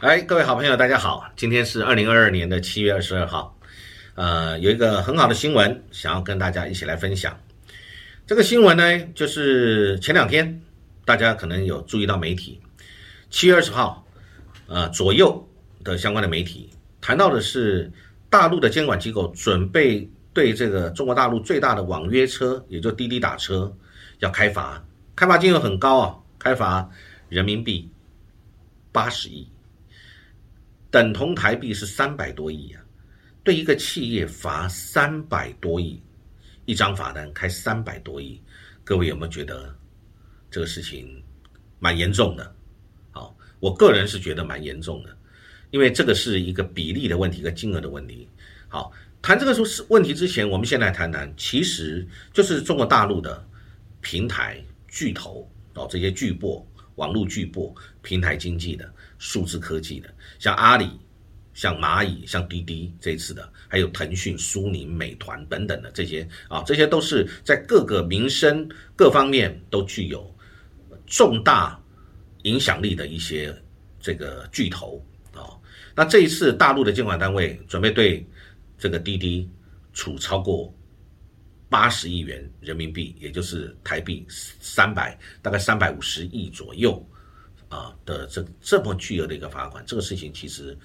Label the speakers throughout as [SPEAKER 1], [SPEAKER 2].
[SPEAKER 1] 哎，各位好朋友，大家好！今天是二零二二年的七月二十二号，呃，有一个很好的新闻想要跟大家一起来分享。这个新闻呢，就是前两天大家可能有注意到媒体，七月二十号，呃左右的相关的媒体谈到的是大陆的监管机构准备对这个中国大陆最大的网约车，也就滴滴打车，要开罚，开罚金额很高啊，开罚人民币八十亿。等同台币是三百多亿啊！对一个企业罚三百多亿，一张罚单开三百多亿，各位有没有觉得这个事情蛮严重的？好，我个人是觉得蛮严重的，因为这个是一个比例的问题，一个金额的问题。好，谈这个说是问题之前，我们先来谈谈，其实就是中国大陆的平台巨头哦，这些巨擘。网络巨擘、平台经济的、数字科技的，像阿里、像蚂蚁、像滴滴这一次的，还有腾讯、苏宁、美团等等的这些啊，这些都是在各个民生各方面都具有重大影响力的一些这个巨头啊。那这一次大陆的监管单位准备对这个滴滴处超过。八十亿元人民币，也就是台币三百，大概三百五十亿左右啊的这这么巨额的一个罚款，这个事情其实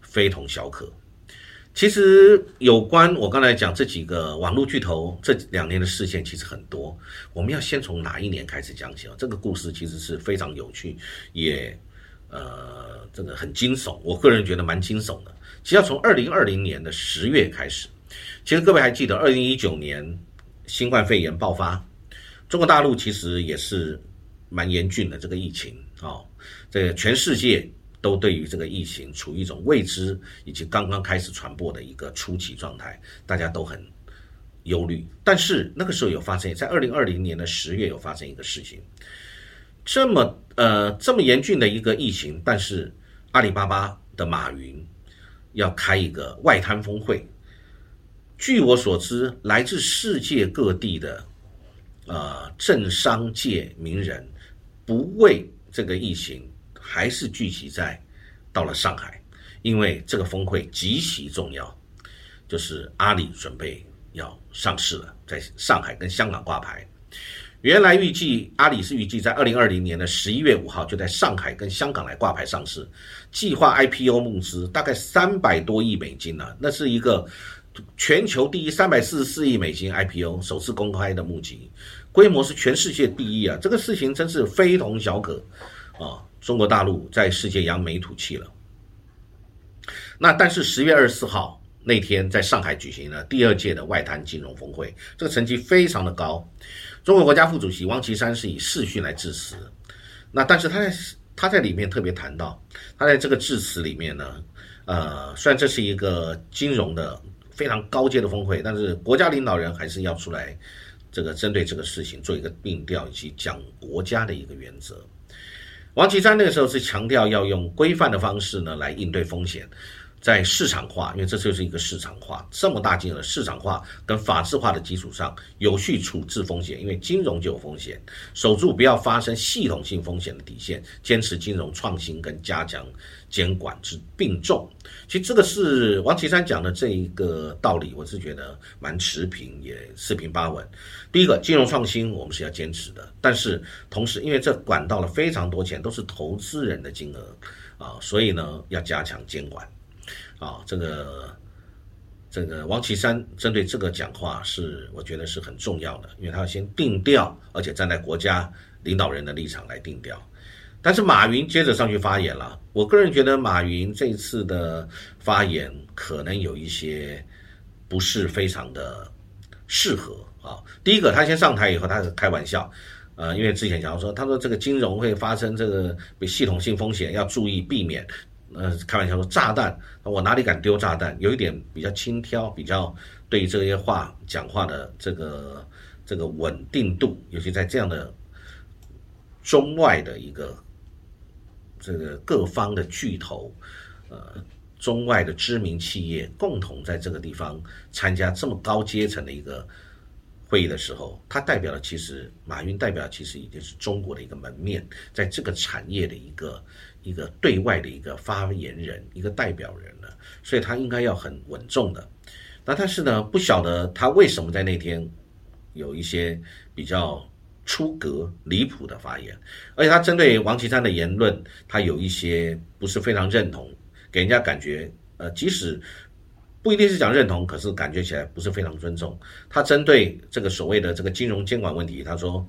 [SPEAKER 1] 非同小可。其实有关我刚才讲这几个网络巨头这两年的事件其实很多，我们要先从哪一年开始讲起啊？这个故事其实是非常有趣，也呃这个很惊悚，我个人觉得蛮惊悚的。其实要从二零二零年的十月开始，其实各位还记得二零一九年。新冠肺炎爆发，中国大陆其实也是蛮严峻的这个疫情啊，这全世界都对于这个疫情处于一种未知以及刚刚开始传播的一个初期状态，大家都很忧虑。但是那个时候有发生，在二零二零年的十月有发生一个事情，这么呃这么严峻的一个疫情，但是阿里巴巴的马云要开一个外滩峰会。据我所知，来自世界各地的，呃，政商界名人，不为这个疫情，还是聚集在到了上海，因为这个峰会极其重要，就是阿里准备要上市了，在上海跟香港挂牌。原来预计阿里是预计在二零二零年的十一月五号就在上海跟香港来挂牌上市，计划 IPO 募资大概三百多亿美金呢，那是一个。全球第一三百四十四亿美金 IPO 首次公开的募集，规模是全世界第一啊！这个事情真是非同小可啊！中国大陆在世界扬眉吐气了。那但是十月二十四号那天在上海举行了第二届的外滩金融峰会，这个成绩非常的高。中国国家副主席王岐山是以视讯来致辞。那但是他在他在里面特别谈到，他在这个致辞里面呢，呃，虽然这是一个金融的。非常高阶的峰会，但是国家领导人还是要出来，这个针对这个事情做一个定调以及讲国家的一个原则。王岐山那个时候是强调要用规范的方式呢来应对风险。在市场化，因为这就是一个市场化，这么大金额市场化跟法治化的基础上，有序处置风险，因为金融就有风险，守住不要发生系统性风险的底线，坚持金融创新跟加强监管之并重。其实这个是王岐山讲的这一个道理，我是觉得蛮持平，也四平八稳。第一个，金融创新我们是要坚持的，但是同时因为这管到了非常多钱，都是投资人的金额啊，所以呢要加强监管。啊，这个这个王岐山针对这个讲话是，我觉得是很重要的，因为他要先定调，而且站在国家领导人的立场来定调。但是马云接着上去发言了，我个人觉得马云这次的发言可能有一些不是非常的适合啊。第一个，他先上台以后，他是开玩笑，呃，因为之前讲说，他说这个金融会发生这个系统性风险，要注意避免。呃，开玩笑说炸弹，我哪里敢丢炸弹？有一点比较轻佻，比较对这些话讲话的这个这个稳定度，尤其在这样的中外的一个这个各方的巨头，呃，中外的知名企业共同在这个地方参加这么高阶层的一个会议的时候，他代表的其实马云代表其实已经是中国的一个门面，在这个产业的一个一个对外的一个发言人、一个代表人了，所以他应该要很稳重的。那但是呢，不晓得他为什么在那天有一些比较出格、离谱的发言，而且他针对王岐山的言论，他有一些不是非常认同，给人家感觉，呃，即使。不一定是讲认同，可是感觉起来不是非常尊重。他针对这个所谓的这个金融监管问题，他说：“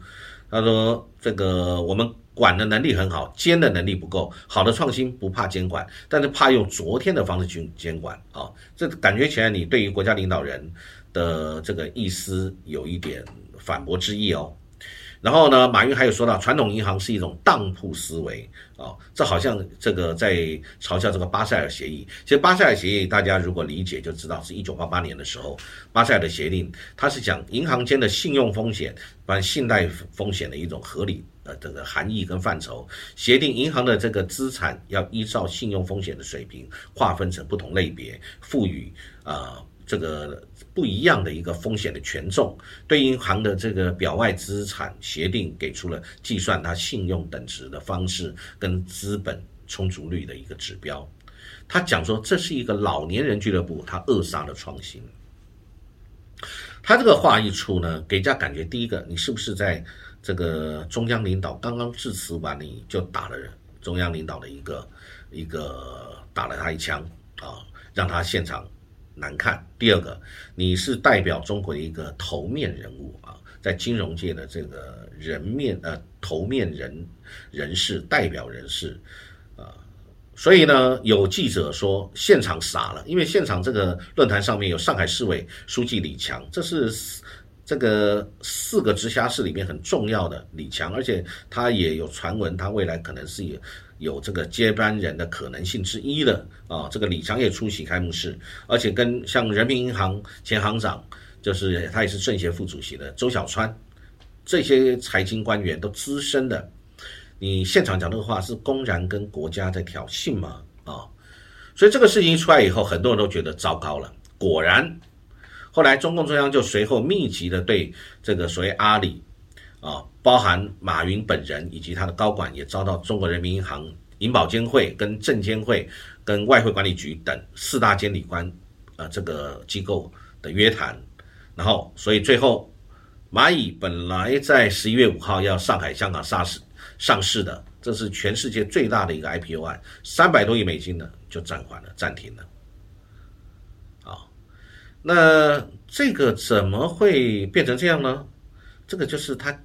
[SPEAKER 1] 他说这个我们管的能力很好，监的能力不够。好的创新不怕监管，但是怕用昨天的方式去监管啊。这感觉起来，你对于国家领导人的这个意思有一点反驳之意哦。”然后呢，马云还有说到，传统银行是一种当铺思维啊，这好像这个在嘲笑这个巴塞尔协议。其实巴塞尔协议大家如果理解就知道，是一九八八年的时候，巴塞尔的协定，它是讲银行间的信用风险，把信贷风险的一种合理呃这个含义跟范畴，协定银行的这个资产要依照信用风险的水平划分成不同类别，赋予啊。这个不一样的一个风险的权重，对银行的这个表外资产协定给出了计算它信用等值的方式跟资本充足率的一个指标。他讲说这是一个老年人俱乐部，他扼杀了创新。他这个话一出呢，给人家感觉第一个，你是不是在这个中央领导刚刚致辞完，你就打了中央领导的一个一个打了他一枪啊，让他现场。难看。第二个，你是代表中国的一个头面人物啊，在金融界的这个人面呃头面人人士代表人士啊，所以呢，有记者说现场傻了，因为现场这个论坛上面有上海市委书记李强，这是这个四个直辖市里面很重要的李强，而且他也有传闻，他未来可能是有。有这个接班人的可能性之一的啊，这个李强也出席开幕式，而且跟像人民银行前行长，就是他也是政协副主席的周小川，这些财经官员都资深的，你现场讲这个话是公然跟国家在挑衅吗？啊，所以这个事情出来以后，很多人都觉得糟糕了。果然，后来中共中央就随后密集的对这个所谓阿里。啊，包含马云本人以及他的高管也遭到中国人民银行、银保监会、跟证监会、跟外汇管理局等四大监理官，呃，这个机构的约谈，然后，所以最后，蚂蚁本来在十一月五号要上海、香港上市上市的，这是全世界最大的一个 IPO 案，三百多亿美金的就暂缓了、暂停了。啊，那这个怎么会变成这样呢？这个就是他。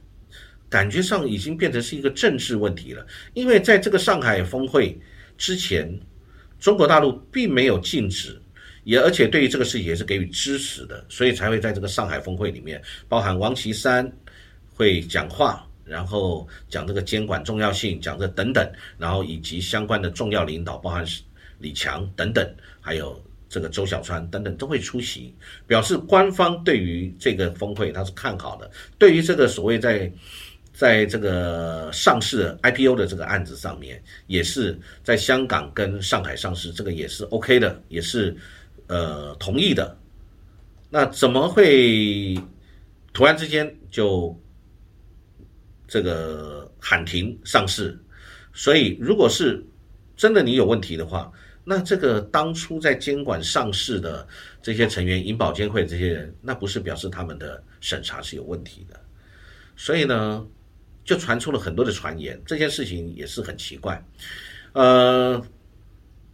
[SPEAKER 1] 感觉上已经变成是一个政治问题了，因为在这个上海峰会之前，中国大陆并没有禁止，也而且对于这个事情也是给予支持的，所以才会在这个上海峰会里面，包含王岐山会讲话，然后讲这个监管重要性，讲这等等，然后以及相关的重要领导，包含李强等等，还有这个周小川等等都会出席，表示官方对于这个峰会他是看好的，对于这个所谓在。在这个上市 IPO 的这个案子上面，也是在香港跟上海上市，这个也是 OK 的，也是呃同意的。那怎么会突然之间就这个喊停上市？所以，如果是真的你有问题的话，那这个当初在监管上市的这些成员，银保监会这些人，那不是表示他们的审查是有问题的？所以呢？就传出了很多的传言，这件事情也是很奇怪。呃，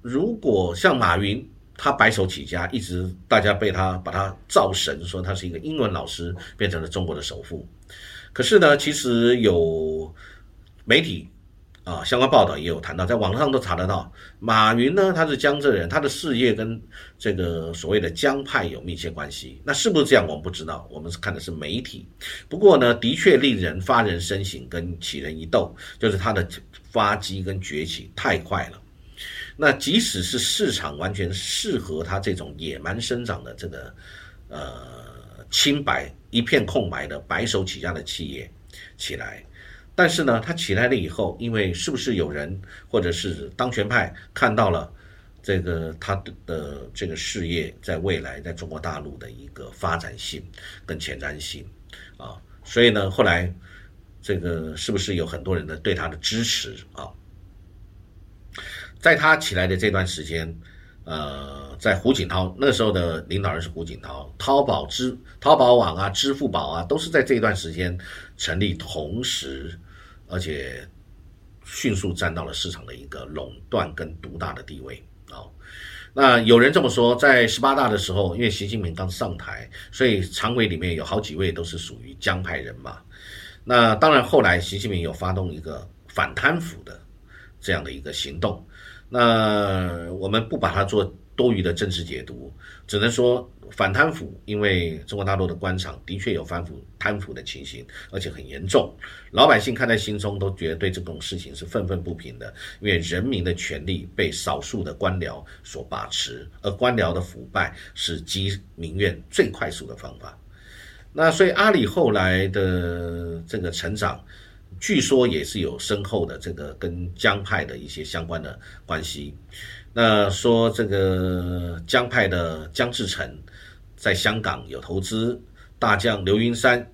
[SPEAKER 1] 如果像马云，他白手起家，一直大家被他把他造神，说他是一个英文老师，变成了中国的首富。可是呢，其实有媒体。啊，相关报道也有谈到，在网上都查得到。马云呢，他是江浙人，他的事业跟这个所谓的江派有密切关系。那是不是这样，我们不知道。我们是看的是媒体。不过呢，的确令人发人深省跟起人一斗，就是他的发迹跟崛起太快了。那即使是市场完全适合他这种野蛮生长的这个呃清白一片空白的白手起家的企业起来。但是呢，他起来了以后，因为是不是有人或者是当权派看到了这个他的这个事业在未来在中国大陆的一个发展性跟前瞻性啊，所以呢，后来这个是不是有很多人的对他的支持啊？在他起来的这段时间，呃，在胡锦涛那时候的领导人是胡锦涛，淘宝支淘宝网啊、支付宝啊，都是在这段时间成立，同时而且迅速占到了市场的一个垄断跟独大的地位啊。那有人这么说，在十八大的时候，因为习近平刚上台，所以常委里面有好几位都是属于江派人马。那当然，后来习近平有发动一个反贪腐的这样的一个行动。那我们不把它做多余的政治解读，只能说反贪腐，因为中国大陆的官场的确有反腐贪腐的情形，而且很严重，老百姓看在心中都觉得对这种事情是愤愤不平的，因为人民的权利被少数的官僚所把持，而官僚的腐败是积民怨最快速的方法。那所以阿里后来的这个成长。据说也是有深厚的这个跟江派的一些相关的关系。那说这个江派的江志成在香港有投资，大将刘云山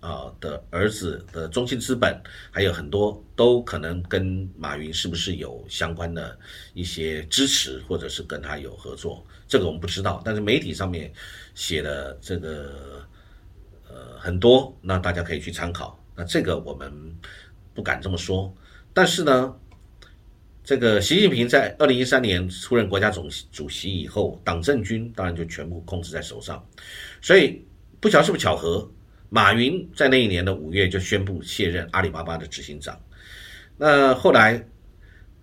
[SPEAKER 1] 啊的儿子的中信资本，还有很多都可能跟马云是不是有相关的一些支持，或者是跟他有合作，这个我们不知道。但是媒体上面写的这个呃很多，那大家可以去参考。那这个我们不敢这么说，但是呢，这个习近平在二零一三年出任国家总主席以后，党政军当然就全部控制在手上，所以不晓是不是巧合，马云在那一年的五月就宣布卸任阿里巴巴的执行长。那后来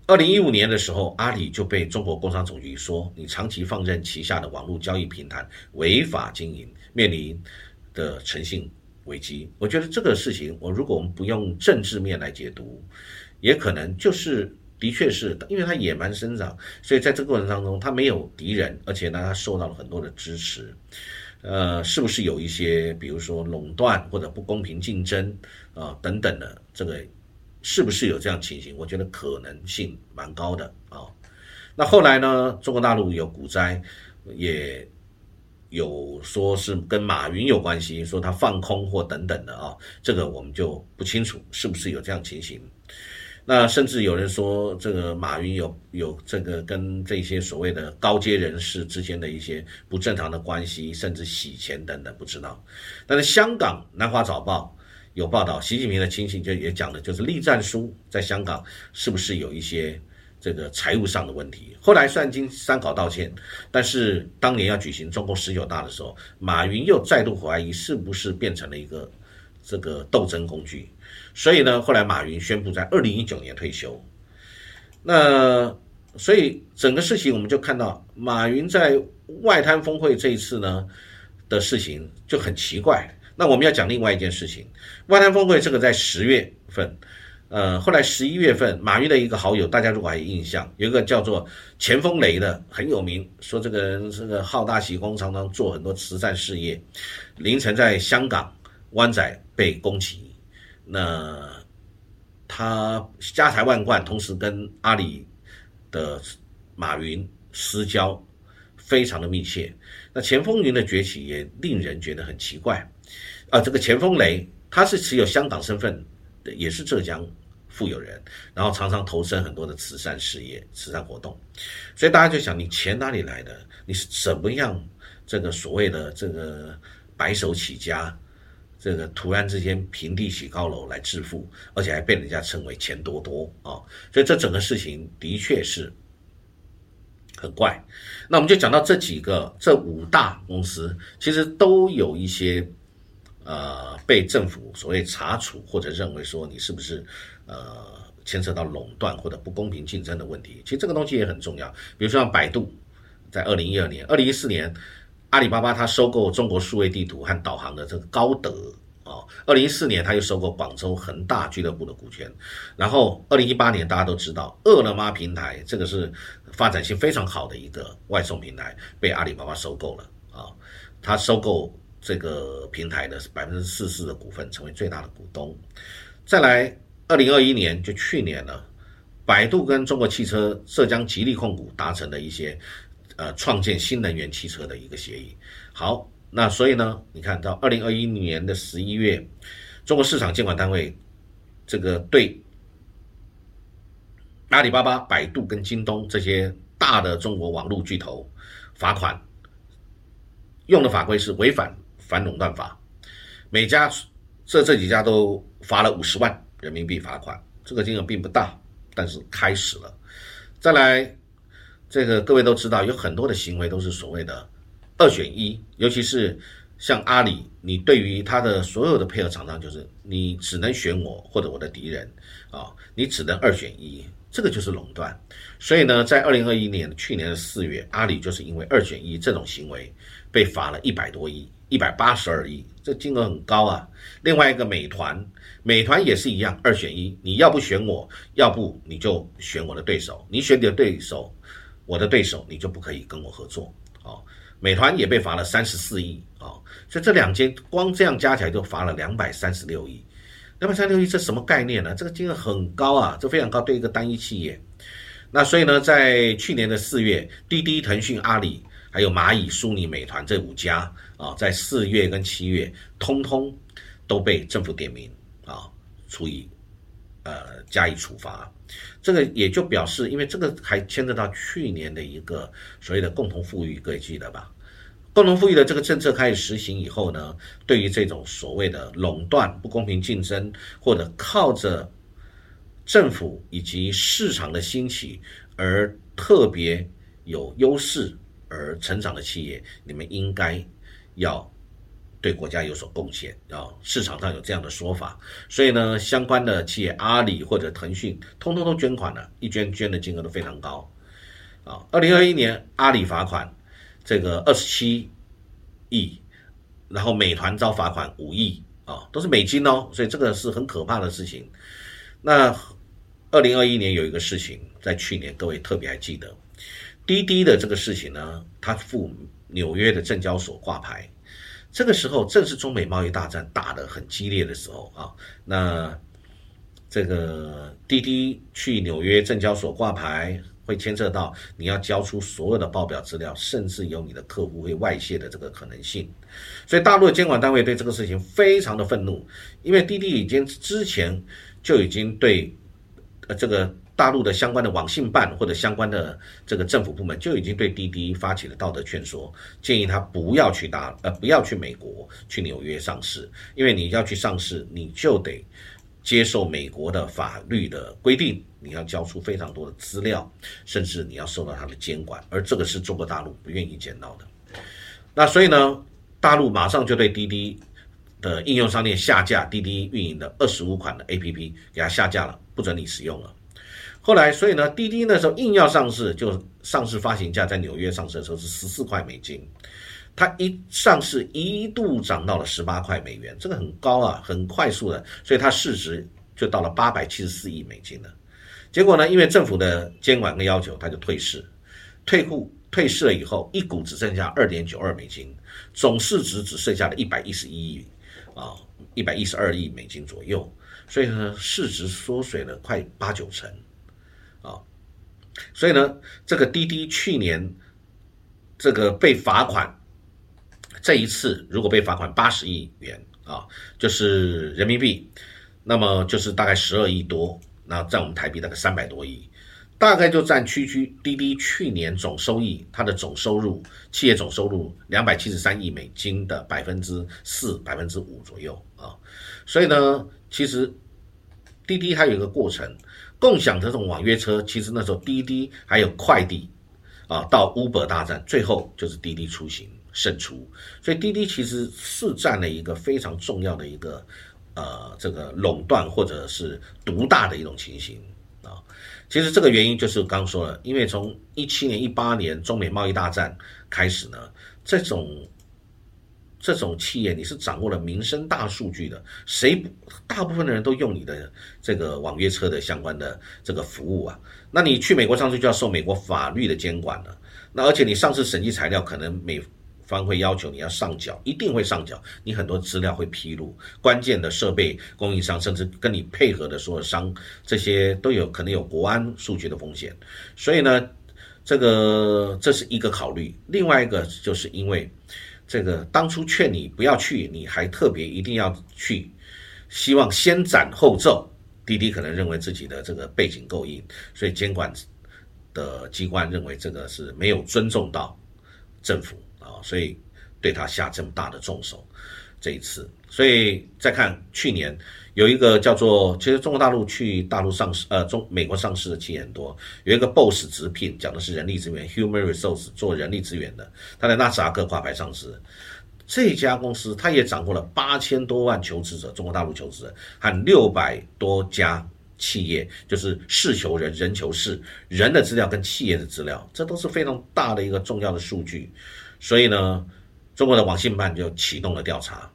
[SPEAKER 1] 二零一五年的时候，阿里就被中国工商总局说你长期放任旗下的网络交易平台违法经营，面临的诚信。危机，我觉得这个事情，我如果我们不用政治面来解读，也可能就是的确是因为他野蛮生长，所以在这个过程当中他没有敌人，而且呢他受到了很多的支持，呃，是不是有一些比如说垄断或者不公平竞争啊等等的这个，是不是有这样情形？我觉得可能性蛮高的啊。那后来呢，中国大陆有股灾，也。有说是跟马云有关系，说他放空或等等的啊，这个我们就不清楚是不是有这样情形。那甚至有人说，这个马云有有这个跟这些所谓的高阶人士之间的一些不正常的关系，甚至洗钱等等，不知道。但是香港南华早报有报道，习近平的亲信就也讲的，就是栗战书在香港是不是有一些。这个财务上的问题，后来算经三考道歉，但是当年要举行中共十九大的时候，马云又再度怀疑是不是变成了一个这个斗争工具，所以呢，后来马云宣布在二零一九年退休。那所以整个事情我们就看到，马云在外滩峰会这一次呢的事情就很奇怪。那我们要讲另外一件事情，外滩峰会这个在十月份。呃，后来十一月份，马云的一个好友，大家如果还有印象，有一个叫做钱峰雷的很有名，说这个人这个好大喜功，常常做很多慈善事业。凌晨在香港湾仔被攻击，那他家财万贯，同时跟阿里的马云私交非常的密切。那钱风云的崛起也令人觉得很奇怪。啊，这个钱风雷他是持有香港身份。也是浙江富有人，然后常常投身很多的慈善事业、慈善活动，所以大家就想，你钱哪里来的？你是怎么样这个所谓的这个白手起家，这个突然之间平地起高楼来致富，而且还被人家称为钱多多啊？所以这整个事情的确是很怪。那我们就讲到这几个，这五大公司其实都有一些。呃，被政府所谓查处或者认为说你是不是呃牵涉到垄断或者不公平竞争的问题，其实这个东西也很重要。比如说像百度，在二零一二年、二零一四年，阿里巴巴它收购中国数位地图和导航的这个高德啊，二零一四年它又收购广州恒大俱乐部的股权，然后二零一八年大家都知道，饿了么平台这个是发展性非常好的一个外送平台，被阿里巴巴收购了啊，它收购。这个平台的百分之四十的股份成为最大的股东。再来，二零二一年就去年了，百度跟中国汽车浙江吉利控股达成的一些呃创建新能源汽车的一个协议。好，那所以呢，你看到二零二一年的十一月，中国市场监管单位这个对阿里巴巴、百度跟京东这些大的中国网络巨头罚款，用的法规是违反反垄断法，每家这这几家都罚了五十万人民币罚款，这个金额并不大，但是开始了。再来，这个各位都知道，有很多的行为都是所谓的。二选一，尤其是像阿里，你对于它的所有的配合厂商，就是你只能选我或者我的敌人啊，你只能二选一，这个就是垄断。所以呢，在二零二一年去年的四月，阿里就是因为二选一这种行为被罚了一百多亿，一百八十二亿，这金额很高啊。另外一个美团，美团也是一样，二选一，你要不选我，要不你就选我的对手，你选你的对手，我的对手，你就不可以跟我合作啊。美团也被罚了三十四亿啊，所以这两间光这样加起来就罚了两百三十六亿，两百三十六亿这什么概念呢？这个金额很高啊，这非常高，对一个单一企业。那所以呢，在去年的四月，滴滴、腾讯、阿里还有蚂蚁、苏宁、美团这五家啊，在四月跟七月，通通都被政府点名啊，处以呃加以处罚。这个也就表示，因为这个还牵涉到去年的一个所谓的共同富裕，各位记得吧？共同富裕的这个政策开始实行以后呢，对于这种所谓的垄断、不公平竞争，或者靠着政府以及市场的兴起而特别有优势而成长的企业，你们应该要。对国家有所贡献啊，市场上有这样的说法，所以呢，相关的企业阿里或者腾讯，通通都捐款了，一捐捐的金额都非常高，啊，二零二一年阿里罚款这个二十七亿，然后美团遭罚款五亿啊，都是美金哦，所以这个是很可怕的事情。那二零二一年有一个事情，在去年各位特别还记得，滴滴的这个事情呢，它赴纽约的证交所挂牌。这个时候正是中美贸易大战打得很激烈的时候啊，那这个滴滴去纽约证交所挂牌，会牵涉到你要交出所有的报表资料，甚至有你的客户会外泄的这个可能性。所以大陆的监管单位对这个事情非常的愤怒，因为滴滴已经之前就已经对呃这个。大陆的相关的网信办或者相关的这个政府部门就已经对滴滴发起了道德劝说，建议他不要去大呃不要去美国去纽约上市，因为你要去上市，你就得接受美国的法律的规定，你要交出非常多的资料，甚至你要受到他的监管，而这个是中国大陆不愿意见到的。那所以呢，大陆马上就对滴滴的应用商店下架滴滴运营的二十五款的 APP，给它下架了，不准你使用了。后来，所以呢，滴滴那时候硬要上市，就上市发行价在纽约上市的时候是十四块美金，它一上市一度涨到了十八块美元，这个很高啊，很快速的，所以它市值就到了八百七十四亿美金了。结果呢，因为政府的监管跟要求，它就退市，退户退市了以后，一股只剩下二点九二美金，总市值只剩下了一百一十一亿啊，一百一十二亿美金左右，所以呢，市值缩水了快八九成。啊，所以呢，这个滴滴去年这个被罚款，这一次如果被罚款八十亿元啊，就是人民币，那么就是大概十二亿多，那占我们台币大概三百多亿，大概就占区区滴滴去年总收益，它的总收入，企业总收入两百七十三亿美金的百分之四、百分之五左右啊，所以呢，其实滴滴还有一个过程。共享这种网约车，其实那时候滴滴还有快递，啊，到 Uber 大战，最后就是滴滴出行胜出，所以滴滴其实是占了一个非常重要的一个，呃，这个垄断或者是独大的一种情形啊。其实这个原因就是刚说了，因为从一七年、一八年中美贸易大战开始呢，这种。这种企业你是掌握了民生大数据的，谁不大部分的人都用你的这个网约车的相关的这个服务啊？那你去美国上市就要受美国法律的监管了。那而且你上市审计材料可能美方会要求你要上缴，一定会上缴，你很多资料会披露，关键的设备供应商甚至跟你配合的所有商，这些都有可能有国安数据的风险。所以呢，这个这是一个考虑，另外一个就是因为。这个当初劝你不要去，你还特别一定要去，希望先斩后奏。滴滴可能认为自己的这个背景够硬，所以监管的机关认为这个是没有尊重到政府啊，所以对他下这么大的重手。这一次，所以再看去年有一个叫做，其实中国大陆去大陆上市，呃，中美国上市的企业很多，有一个 BOSS 直聘，讲的是人力资源 （Human Resource） 做人力资源的，他在纳斯达克挂牌上市。这家公司，它也掌握了八千多万求职者，中国大陆求职者和六百多家企业，就是事求人，人求事，人的资料跟企业的资料，这都是非常大的一个重要的数据。所以呢，中国的网信办就启动了调查。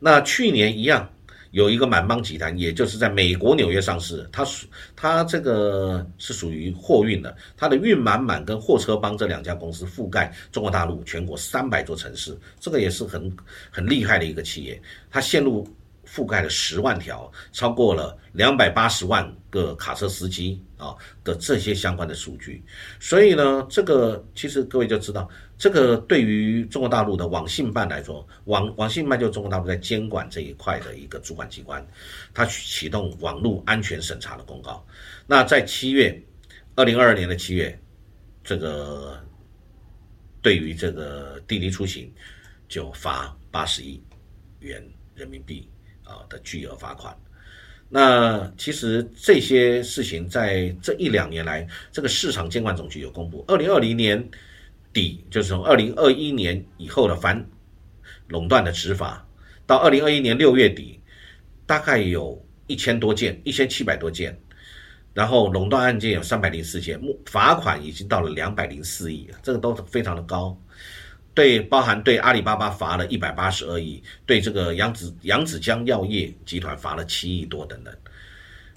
[SPEAKER 1] 那去年一样。有一个满帮集团，也就是在美国纽约上市，它属它这个是属于货运的，它的运满满跟货车帮这两家公司覆盖中国大陆全国三百座城市，这个也是很很厉害的一个企业，它线路。覆盖了十万条，超过了两百八十万个卡车司机啊的这些相关的数据，所以呢，这个其实各位就知道，这个对于中国大陆的网信办来说，网网信办就中国大陆在监管这一块的一个主管机关，它启动网络安全审查的公告。那在七月，二零二二年的七月，这个对于这个滴滴出行就罚八十亿元人民币。啊的巨额罚款，那其实这些事情在这一两年来，这个市场监管总局有公布，二零二零年底就是从二零二一年以后的反垄断的执法，到二零二一年六月底，大概有一千多件，一千七百多件，然后垄断案件有三百零四件，罚款已经到了两百零四亿，这个都非常的高。对，包含对阿里巴巴罚了一百八十二亿，对这个扬子扬子江药业集团罚了七亿多等等。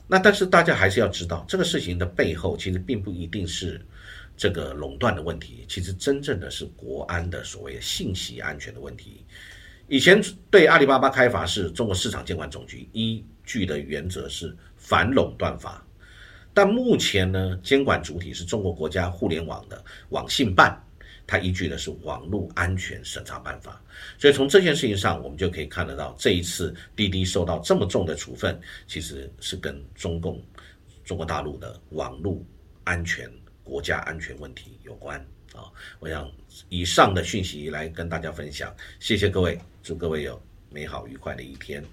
[SPEAKER 1] 那但是大家还是要知道，这个事情的背后其实并不一定是这个垄断的问题，其实真正的是国安的所谓信息安全的问题。以前对阿里巴巴开罚是中国市场监管总局依据的原则是反垄断法，但目前呢，监管主体是中国国家互联网的网信办。它依据的是《网络安全审查办法》，所以从这件事情上，我们就可以看得到，这一次滴滴受到这么重的处分，其实是跟中共、中国大陆的网络安全、国家安全问题有关啊。我想以上的讯息来跟大家分享，谢谢各位，祝各位有美好愉快的一天。